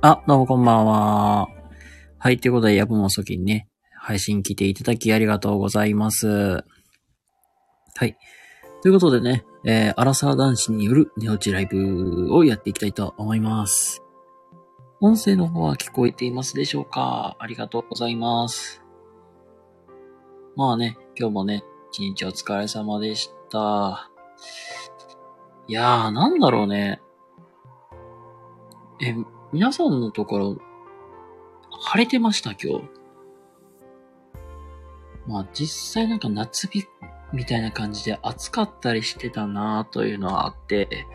あ、どうもこんばんは。はい、ということで、やぶもそきにね、配信来ていただきありがとうございます。はい。ということでね、えー、アラサー男子による寝落ちライブをやっていきたいと思います。音声の方は聞こえていますでしょうか？ありがとうございます。まあね、今日もね、一日お疲れ様でした。いやー、なんだろうね。え、皆さんのところ、晴れてました今日。まあ実際なんか夏日みたいな感じで暑かったりしてたなというのはあって。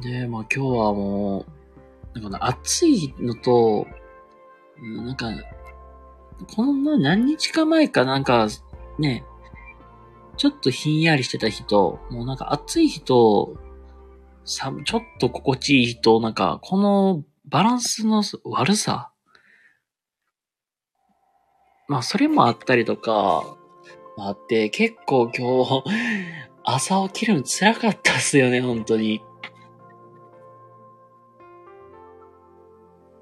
で、まあ今日はもう、なんか暑いのと、なんか、こんな何日か前かなんか、ね、ちょっとひんやりしてた日と、もうなんか暑い日と、さ、ちょっと心地いい日と、なんか、このバランスの悪さ。まあ、それもあったりとか、あって、結構今日、朝起きるの辛かったっすよね、本当に。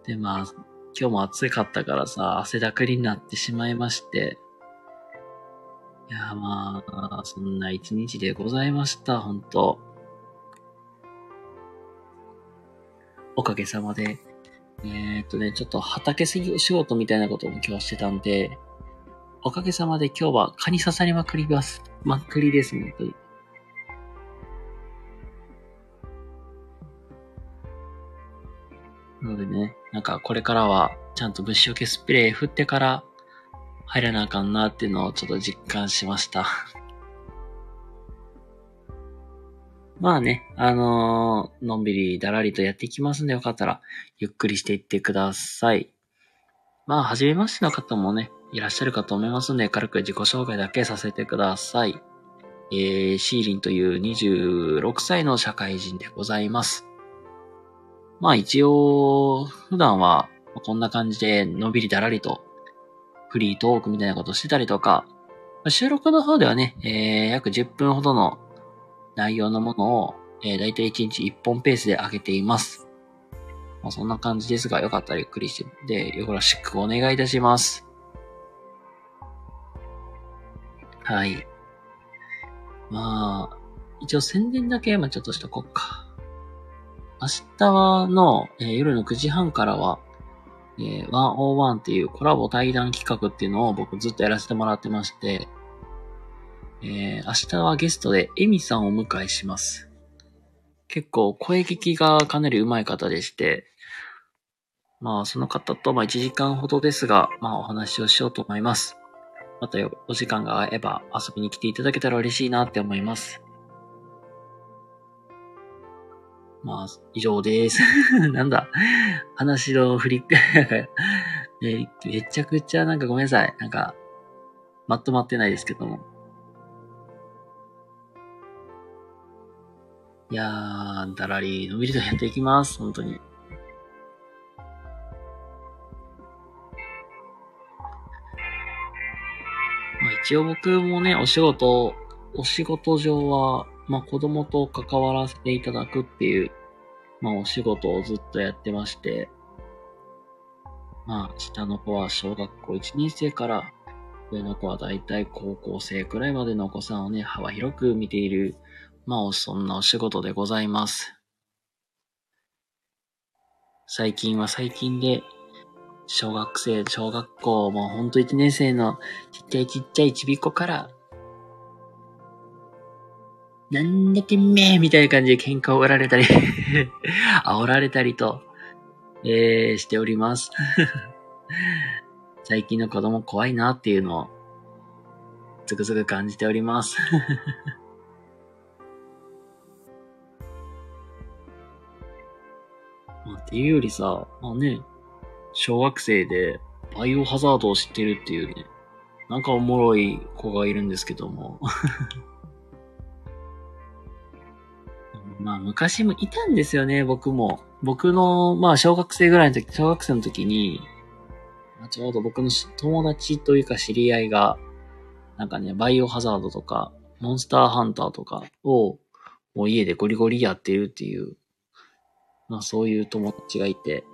で、まあ、今日も暑かったからさ、汗だくりになってしまいまして。いや、まあ、そんな一日でございました、本当おかげさまで、えー、っとね、ちょっと畑仕事みたいなことも今日してたんで、おかげさまで今日は蚊に刺されまくります。まくりです、本当に。なのでね、なんかこれからはちゃんと虫除けスプレー振ってから入らなあかんなっていうのをちょっと実感しました。まあね、あのーのんびりだらりとやっていきますんで、よかったら、ゆっくりしていってください。まあ、初めましての方もね、いらっしゃるかと思いますんで、軽く自己紹介だけさせてください。えー、シーリンという26歳の社会人でございます。まあ一応、普段はこんな感じでのんびりだらりとフリートークみたいなことしてたりとか、収録の方ではね、えー、約10分ほどの内容のものを、えー、だいたい1日1本ペースで上げています。まあ、そんな感じですが、よかったらゆっくりして、で、よろしくお願いいたします。はい。まあ、一応宣伝だけ、まあちょっとしとこうか。明日はの、えー夜の9時半からは、えー、101っていうコラボ対談企画っていうのを僕ずっとやらせてもらってまして、えー明日はゲストでエミさんをお迎えします。結構声聞きがかなり上手い方でして、まあその方とまあ1時間ほどですが、まあお話をしようと思います。またお時間が合えば遊びに来ていただけたら嬉しいなって思います。まあ、以上です。なんだ、話の振り、えめちゃくちゃなんかごめんなさい。なんか、まとまってないですけども。いやー、だらり、のびりとやっていきます。本当に。まあ、一応僕もね、お仕事、お仕事上は、まあ子供と関わらせていただくっていう、まあお仕事をずっとやってまして、まあ下の子は小学校1年生から、上の子はだいたい高校生くらいまでのお子さんをね、幅広く見ている、まあそんなお仕事でございます。最近は最近で、小学生、小学校、もうほんと1年生のちっちゃいちっちゃいちびっこから、なんだけめーみたいな感じで喧嘩を売られたり、煽られたりと、えー、しております。最近の子供怖いなっていうのを、つくづく感じております。っていうよりさ、まあね、小学生でバイオハザードを知ってるっていうね、なんかおもろい子がいるんですけども。まあ昔もいたんですよね、僕も。僕の、まあ小学生ぐらいの時、小学生の時に、まあちょうど僕の友達というか知り合いが、なんかね、バイオハザードとか、モンスターハンターとかを、もう家でゴリゴリやってるっていう、まあそういう友達がいて、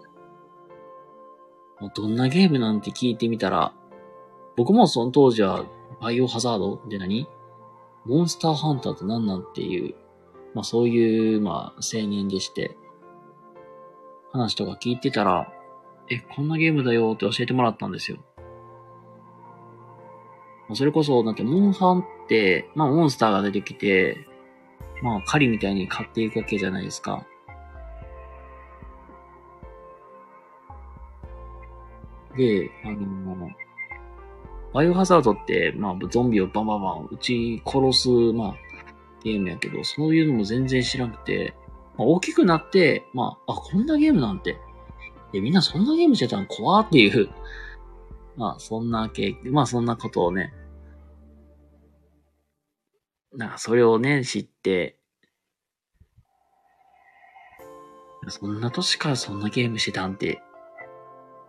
もうどんなゲームなんて聞いてみたら、僕もその当時はバイオハザードって何？モンスターハンターって何なんていう、まあそういう、まあ青年でして、話とか聞いてたら、え、こんなゲームだよって教えてもらったんですよ。それこそ、なんて、モンハンって、まあモンスターが出てきて、まあ狩りみたいに買っていくわけじゃないですか。で、あの、バイオハザードって、まあ、ゾンビをバンバンバン撃ち殺す、まあ、ゲームやけど、そういうのも全然知らなくて、まあ、大きくなって、まあ、あ、こんなゲームなんて。え、みんなそんなゲームしてたの怖っていう。まあ、そんな経験、まあ、そんなことをね、なんか、それをね、知って、そんな年からそんなゲームしてたんて、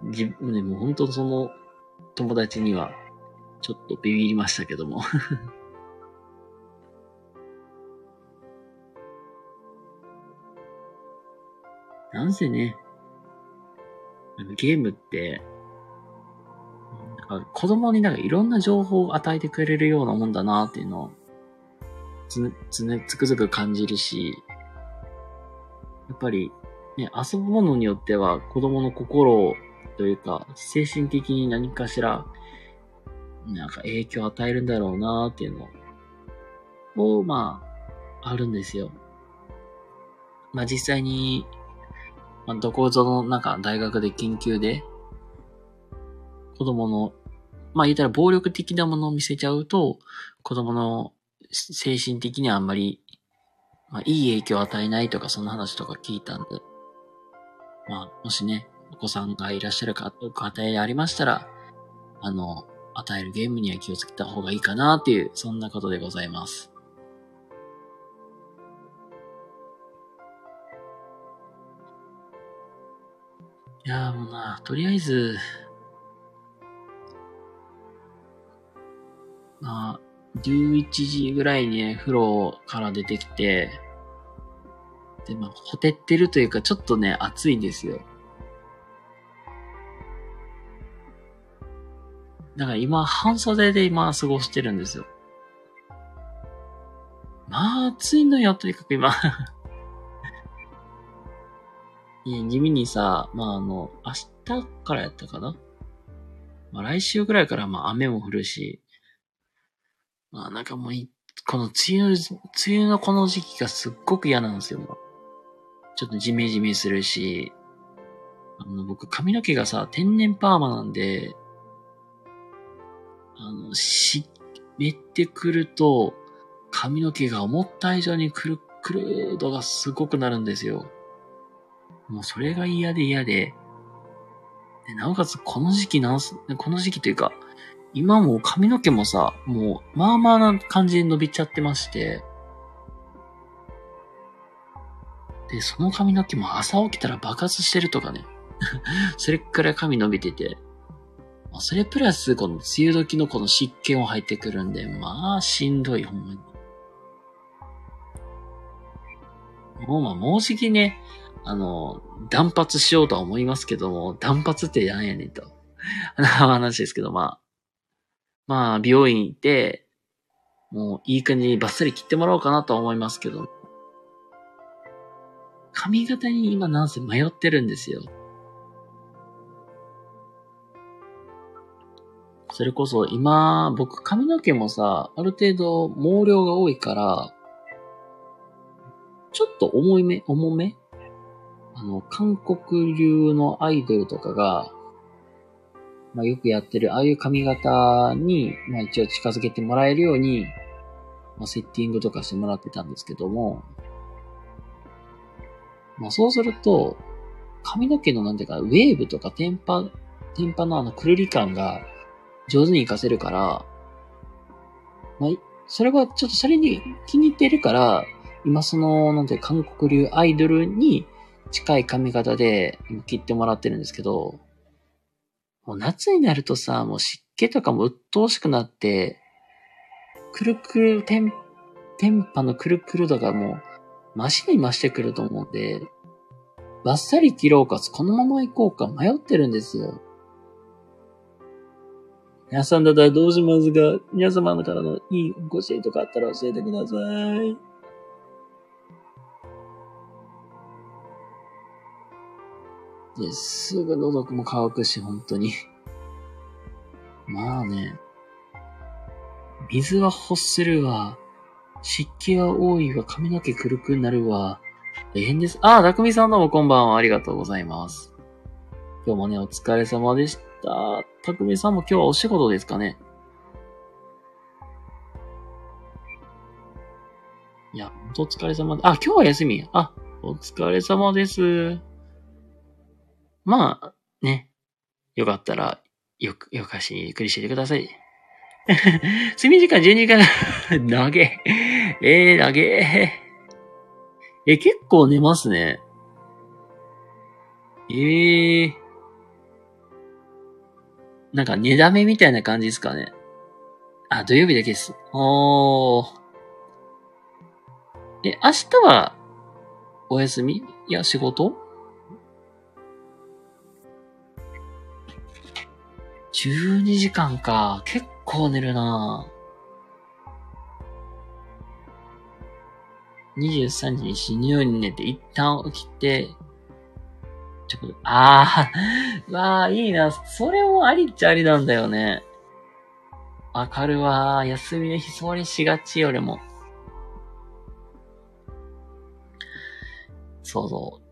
自分ね、もう本当その友達にはちょっとビビりましたけども。なんせね、ゲームって、子供になんかいろんな情報を与えてくれるようなもんだなっていうのをつ、つね、つくづく感じるし、やっぱり、ね、遊ぶものによっては子供の心をというか、精神的に何かしらなんか影響を与えるんだろうなっていうのを、まあ、あるんですよ。まあ実際に、まあ、どこぞのなんか大学で研究で、子供の、まあ言ったら暴力的なものを見せちゃうと、子供の精神的にはあんまり、まあいい影響を与えないとかそんな話とか聞いたんで、まあもしね、お子さんがいらっしゃるか、家庭ありましたら、あの、与えるゲームには気をつけた方がいいかなっていう、そんなことでございます。いやーもうな、とりあえず、まあ、11時ぐらいにね、風呂から出てきて、で、まあ、ほてってるというか、ちょっとね、暑いんですよ。だから今、半袖で今過ごしてるんですよ。まあ、暑いのよ、とにかく今 いや、地味にさ、まああの、明日からやったかな？まあ来週ぐらいからまあ雨も降るし、まあなんかもうい、この梅雨、梅雨のこの時期がすっごく嫌なんですよ、もう。ちょっとジメジメするし、あの、僕髪の毛がさ、天然パーマなんで、あの、湿ってくると、髪の毛が思った以上にくるくる度がすごくなるんですよ。もうそれが嫌で嫌で、でなおかつこの時期なんす、この時期というか、今も髪の毛もさ、もう、まあまあな感じで伸びちゃってまして、で、その髪の毛も朝起きたら爆発してるとかね。それくらい髪伸びてて、それプラス、この梅雨時のこの湿気も入ってくるんで、まあ、しんどい、ほんまに。もうまあ、もうじきね、あの、断髪しようとは思いますけども、断髪って何やねんと。話ですけど、まあ。まあ、美容院行って、もういい感じにバッサリ切ってもらおうかなとは思いますけど。髪型に今なんせ迷ってるんですよ。それこそ今、僕髪の毛もさ、ある程度毛量が多いから、ちょっと重いめ、重め？あの、韓国流のアイドルとかが、まあよくやってる、ああいう髪型に、まあ一応近づけてもらえるように、まあセッティングとかしてもらってたんですけども、まあそうすると、髪の毛のなんていうか、ウェーブとかテンパ、テンパのあのくるり感が上手に活かせるから、まあ、それはちょっとそれに気に入ってるから、今その、なんて韓国流アイドルに近い髪型で切ってもらってるんですけど、もう夏になるとさ、もう湿気とかも鬱陶しくなって、くるくる、テン、テンのくるくる度がもう、増しに増してくると思うんで、バッサリ切ろうか、このまま行こうか迷ってるんですよ。皆さんだったらどうしますか皆様からのいいご支援とかあったら教えてください。で、すぐ喉も乾くし、本当に。まあね。水は欲するわ。湿気は多いわ。髪の毛くるくなるわ。大変です。ああ、たくみさんどうもこんばんは。ありがとうございます。今日もね、お疲れ様でした。たくみさんも今日はお仕事ですかね？いや、ほんとお疲れ様で、あ、今日は休み。あ、お疲れ様です。まあ、ね。よかったら、よく、よかしにゆっくりしててください。睡眠時間12時間、長え。えー、長え。え、結構寝ますね。ええー。なんか寝だめみたいな感じですかね。あ、土曜日だけです。おー。え、明日は、お休み？いや、仕事？12時間か。結構寝るな23時に死ぬように寝て、一旦起きて、ちょっと、ああ、わあ、いいな。それもありっちゃありなんだよね。わかるわ。休みの日、それしがち、俺も。そうそう。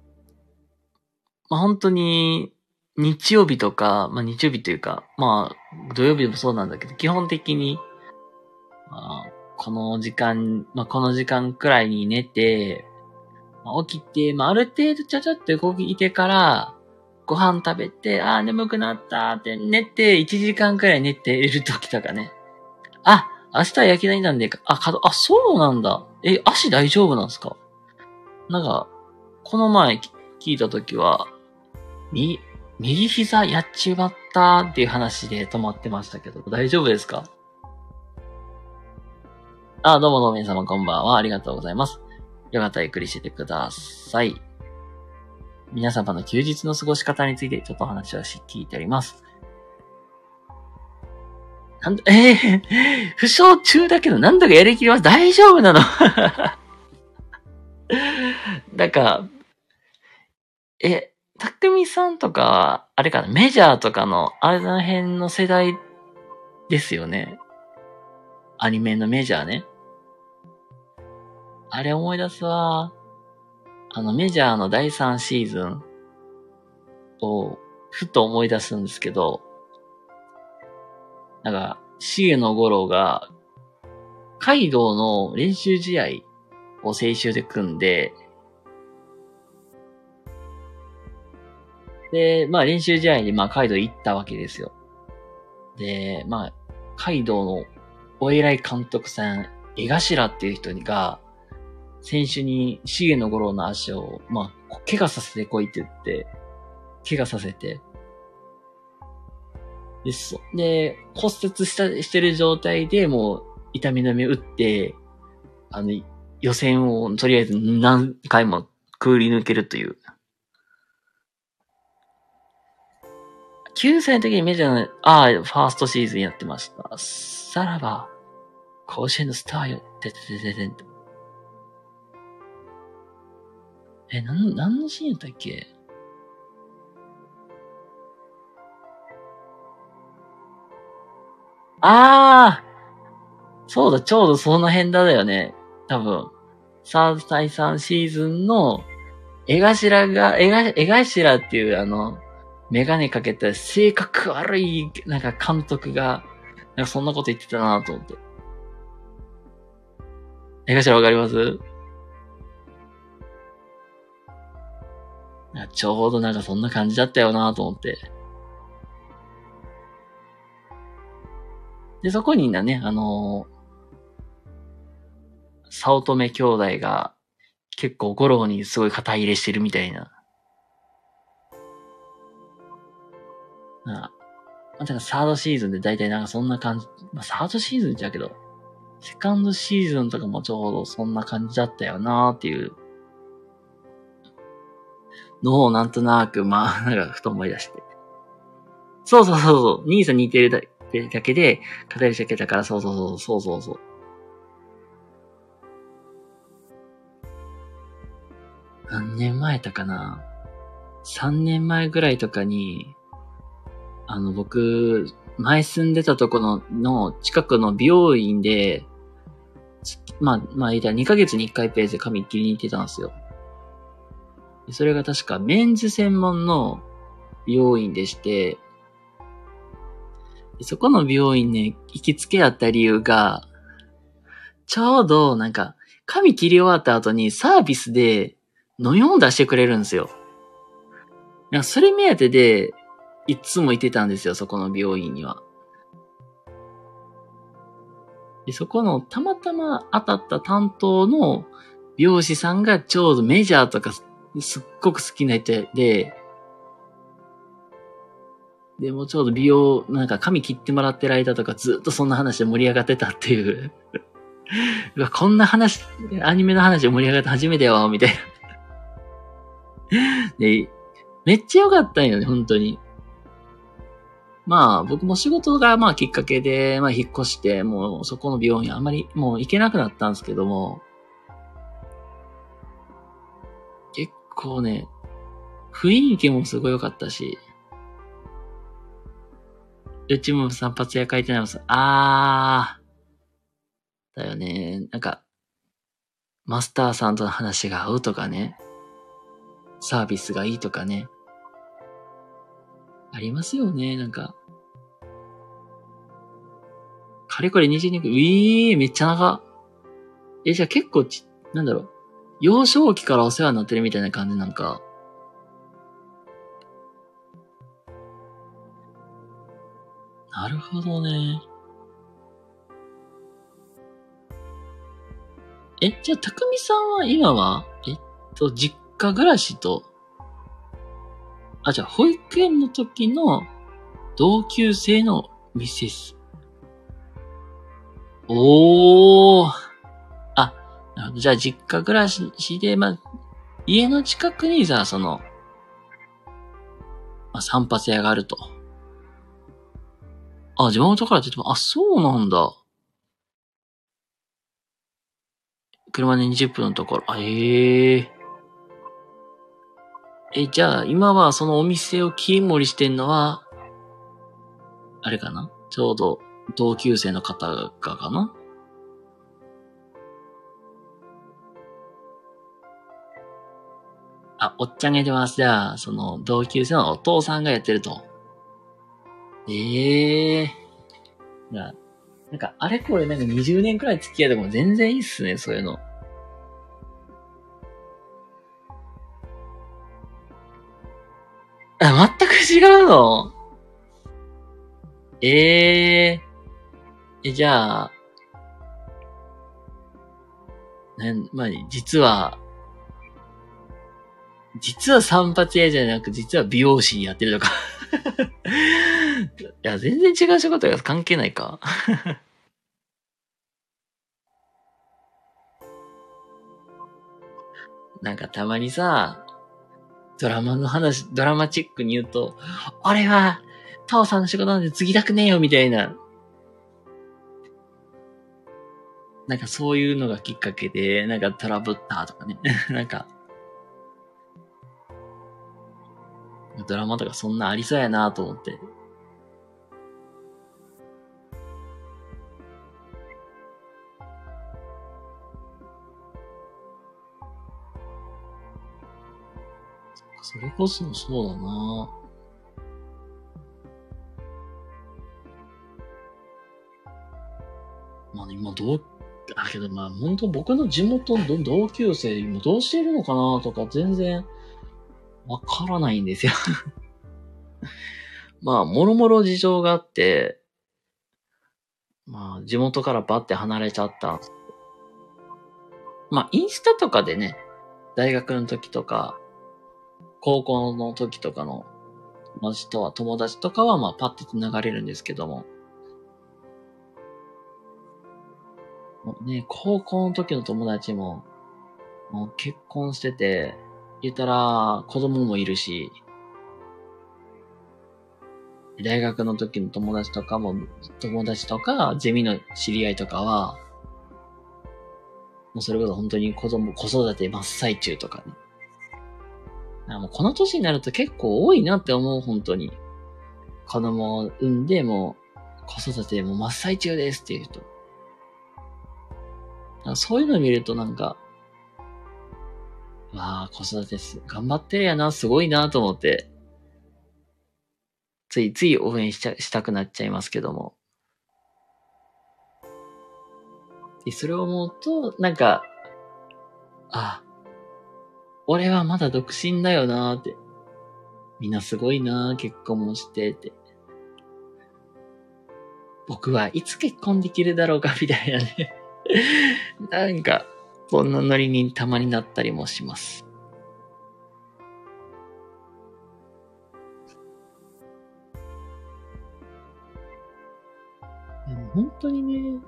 まあ、本当に、日曜日とか、まあ日曜日というか、まあ土曜日もそうなんだけど、基本的に、まあ、この時間、まあこの時間くらいに寝て、まあ、起きて、まあある程度ちゃちゃって動いてから、ご飯食べて、ああ、眠くなったって寝て、1時間くらい寝ている時とかね。あ、明日は焼き鳥なんで、あ、か、あ、そうなんだ。え、足大丈夫なんですか？なんか、この前聞いた時は、み、右膝やっちまったっていう話で止まってましたけど、大丈夫ですか？あ、どうもどうも皆様こんばんは。ありがとうございます。よかったらゆっくりしててください。皆様の休日の過ごし方についてちょっとお話をし聞いております。なんだ、ええー、負傷中だけどなんだかやりきります。大丈夫なの？なんか、え、たくみさんとか、あれかな、メジャーとかの、あれの辺の世代ですよね。アニメのメジャーね。あれ思い出すわ。あの、メジャーの第3シーズンを、ふと思い出すんですけど、なんか、重野五郎が、カイドウの練習試合を青春で組んで、で、まあ練習試合にまあカイドウ行ったわけですよ。で、まあ、カイドウのお偉い監督さん、江頭っていう人が、選手に重野五郎の足を、まあ、怪我させてこいって言って、怪我させて、です。で、骨折した、してる状態でもう痛み止め打って、あの、予選をとりあえず何回もくぐり抜けるという。9歳の時にメジャーの、ああ、ファーストシーズンやってました。さらば、甲子園のスターよ、てててててんと。え、なん、何のシーンやったっけ？ああそうだ、ちょうどその辺だよね。多分。サー第3シーズンの、絵頭が、絵頭っていうあの、メガネかけた性格悪い、なんか監督が、なんかそんなこと言ってたなと思って。えかしらわかります？ちょうどなんかそんな感じだったよなと思って。で、そこにだね、あのー、早乙女兄弟が結構五郎にすごい肩入れしてるみたいな。あ、だかサードシーズンで大体なんかそんな感じ、まあサードシーズンじゃけど、セカンドシーズンとかもちょうどそんな感じだったよなーっていう。のをなんとなく、まあ、なんかふと思い出して。そうそうそうそう。兄さん似てるだけで、語りしゃけたから、そうそうそう、そうそうそう。何年前だかな ?3 年前ぐらいとかに、あの、僕、前住んでたところの近くの美容院で、まあ、まあ、言ったら2ヶ月に1回ペースで髪切りに行ってたんですよ。それが確かメンズ専門の美容院でして、そこの美容院ね、行きつけやった理由が、ちょうどなんか、髪切り終わった後にサービスで飲み物出してくれるんですよ。なんかそれ目当てで、いつも行ってたんですよ、そこの美容院には。で、そこのたまたま当たった担当の美容師さんがちょうどメジャーとかすっごく好きな人で、でもうちょうど美容、なんか髪切ってもらってる間とかずっとそんな話で盛り上がってたっていう うわ、こんな話、アニメの話で盛り上がって初めてよ、みたいな で、めっちゃ良かったんよね、本当に。まあ、僕も仕事がまあきっかけで、まあ引っ越して、もうそこの美容院あんまりもう行けなくなったんですけども、構ね、雰囲気もすごい良かったし、うちも散髪屋書いてないます。あー。だよね。なんか、マスターさんとの話が合うとかね。サービスがいいとかね。ありますよね、なんか。かれこれ22分、ういー、めっちゃ長。え、じゃあ結構ち、なんだろう。幼少期からお世話になってるみたいな感じなんか。なるほどね。え、じゃあ、たくみさんは今は、えっと、実家暮らしと、あ、じゃあ、保育園の時の同級生のミセス。おー。なるほど。じゃあ、実家暮らしで、まあ、家の近くにさ、その、まあ、散髪屋があると。あ、地元から出ても、あ、そうなんだ。車で20分のところ。あ、ええー、え、じゃあ、今はそのお店を切り盛りしてんのは、あれかな？ちょうど同級生の方がかな？あ、おっちゃんがやってます。じゃあ、その同級生のお父さんがやってると。ええー。な、なんか、あれこれなんか20年くらい付き合いでも全然いいっすね、そういうの。あ、全く違うの？ええー。え、じゃあ、なん、まあ、実は、実は散髪屋じゃなく、実は美容師やってるとか いや、全然違う仕事が関係ないか。なんかたまにさ、ドラマの話、ドラマチックに言うと、俺は、父さんの仕事なんで継ぎたくねえよ、みたいな。なんかそういうのがきっかけで、なんかトラブったとかね。なんか、ドラマとかそんなありそうやなと思って。それこそそうだなまあ、今どう、だけどまあ本当僕の地元の同級生今どうしているのかなとか全然わからないんですよ まあ、もろもろ事情があって、まあ、地元からバッて離れちゃった。まあ、インスタとかでね、大学の時とか、高校の時とかの友達とは、友達とかは、まあ、パッて繋がれるんですけども。もうね、高校の時の友達も、もう結婚してて、言ったら、子供もいるし、大学の時の友達とかも、友達とか、ゼミの知り合いとかは、もうそれこそ本当に子供、子育て真っ最中とかね。あもうこの年になると結構多いなって思う、本当に。子供を産んでも、子育ても真っ最中ですっていう人。そういうのを見るとなんか、わあ、子育てす、頑張ってるやな、すごいなと思って、ついつい応援しちゃ、したくなっちゃいますけども。で、それを思うと、なんか、あ、俺はまだ独身だよなーって。みんなすごいなー、結婚もしてって。僕はいつ結婚できるだろうかみたいなね なんか、こんなノリにたまになったりもします。でも本当にね。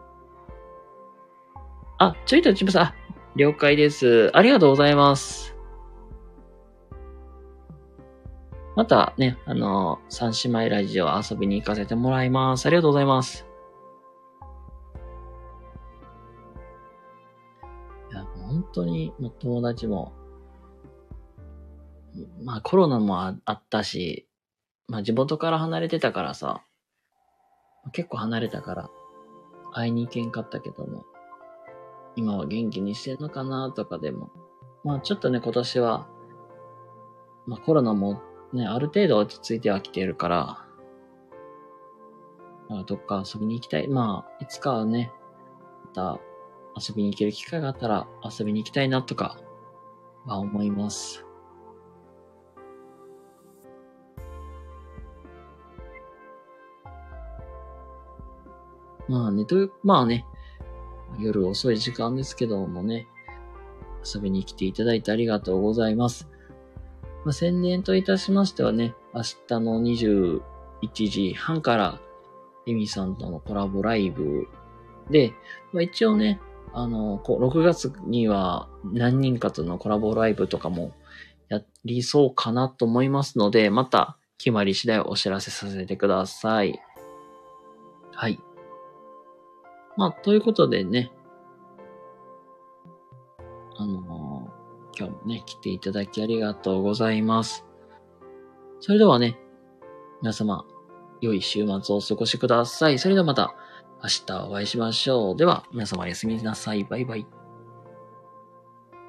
あ、ちょいとちぶさん、了解です。ありがとうございます。またね、あの、三姉妹ラジオ遊びに行かせてもらいます。ありがとうございます。本当に、もう友達も、まあコロナもあったし、まあ地元から離れてたからさ、結構離れたから、会いに行けんかったけども、今は元気にしてんのかなとかでも、まあちょっとね、今年は、まあコロナもね、ある程度落ち着いてはきてるから、まあ、どっか遊びに行きたい。まあ、いつかはね、また遊びに行ける機会があったら遊びに行きたいなとかは思います。まあね、という、まあね、夜遅い時間ですけどもね、遊びに来ていただいてありがとうございます。まあ、宣伝といたしましてはね、明日の21時半から、エミさんとのコラボライブで、まあ、一応ね、あの、こう6月には何人かとのコラボライブとかもやりそうかなと思いますので、また決まり次第お知らせさせてください。はい。まあ、ということでね、あのー、今日もね、来ていただきありがとうございます。それではね、皆様、良い週末をお過ごしください。それではまた明日お会いしましょう。では、皆様おやすみなさい。バイバイ。